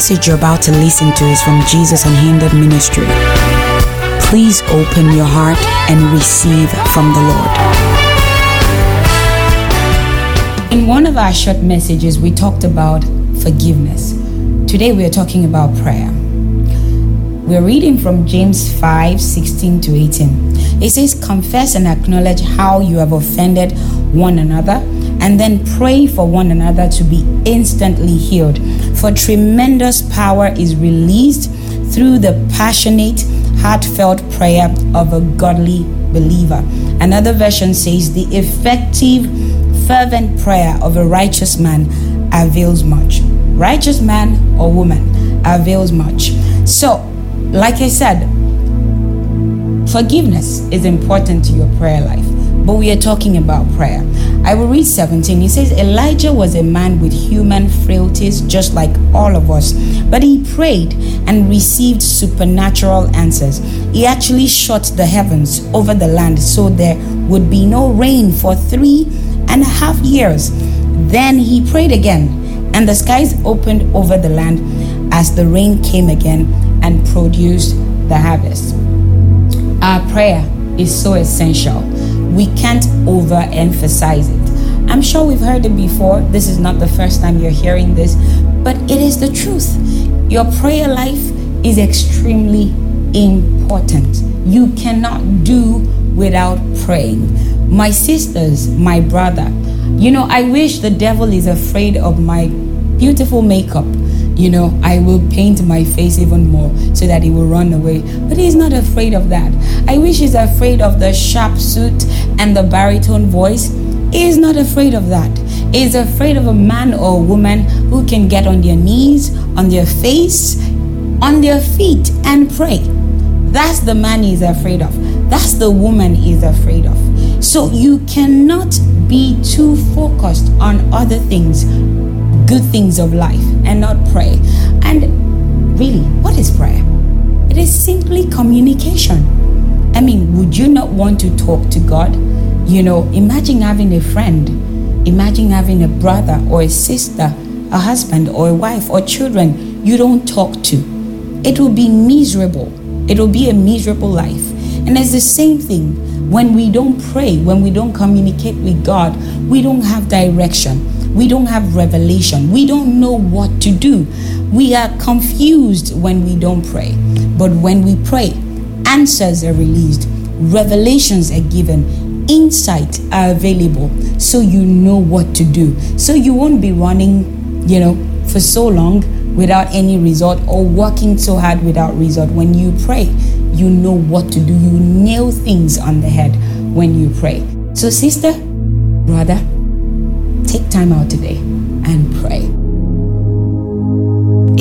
message you're about to listen to is from Jesus Unhindered Ministry. Please open your heart and receive from the Lord. In one of our short messages, we talked about forgiveness. Today, we are talking about prayer. We're reading from James 5 16 to 18. It says, Confess and acknowledge how you have offended one another, and then pray for one another to be instantly healed. For tremendous power is released through the passionate, heartfelt prayer of a godly believer. Another version says, The effective, fervent prayer of a righteous man avails much. Righteous man or woman avails much. So, like I said, forgiveness is important to your prayer life, but we are talking about prayer. I will read 17. He says, Elijah was a man with human frailties, just like all of us, but he prayed and received supernatural answers. He actually shut the heavens over the land so there would be no rain for three and a half years. Then he prayed again, and the skies opened over the land as the rain came again and produced the harvest. Our prayer is so essential. We can't overemphasize it. I'm sure we've heard it before. This is not the first time you're hearing this, but it is the truth. Your prayer life is extremely important. You cannot do without praying. My sisters, my brother, you know, I wish the devil is afraid of my beautiful makeup you know, I will paint my face even more so that he will run away. But he's not afraid of that. I wish he's afraid of the sharp suit and the baritone voice. He is not afraid of that. He's afraid of a man or a woman who can get on their knees, on their face, on their feet and pray. That's the man he's afraid of. That's the woman he's afraid of. So you cannot be too focused on other things good things of life and not pray. And really, what is prayer? It is simply communication. I mean, would you not want to talk to God? You know, imagine having a friend, imagine having a brother or a sister, a husband or a wife or children you don't talk to. It will be miserable. It will be a miserable life. And it's the same thing when we don't pray, when we don't communicate with God, we don't have direction. We don't have revelation. We don't know what to do. We are confused when we don't pray. But when we pray, answers are released, revelations are given, insight are available so you know what to do. So you won't be running, you know, for so long without any result or working so hard without result. When you pray, you know what to do. You nail things on the head when you pray. So, sister, brother, take time out today and pray.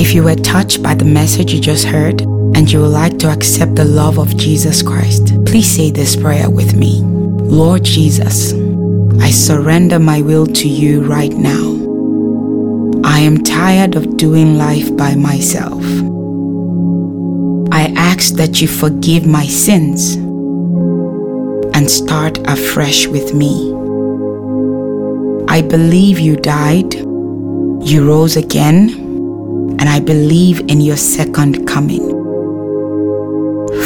If you were touched by the message you just heard and you would like to accept the love of Jesus Christ, please say this prayer with me. Lord Jesus, I surrender my will to you right now. I am tired of doing life by myself. I ask that you forgive my sins and start afresh with me. I believe you died, you rose again, and I believe in your second coming.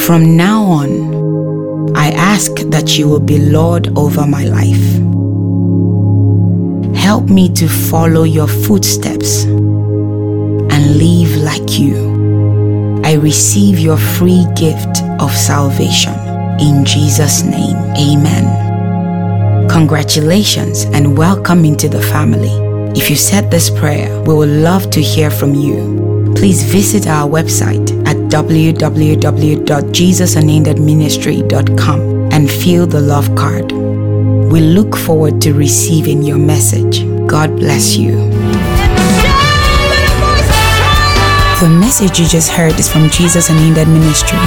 From now on, I ask that you will be Lord over my life. Help me to follow your footsteps and live like you. I receive your free gift of salvation. In Jesus' name, amen. Congratulations and welcome into the family. If you said this prayer, we would love to hear from you. Please visit our website at www.jesusunhinderedministry.com and fill the love card. We look forward to receiving your message. God bless you. The message you just heard is from Jesus Unhindered Ministry.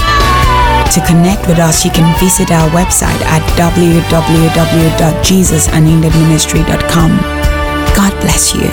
To connect with us, you can visit our website at www.jesusunhinderedministry.com. God bless you.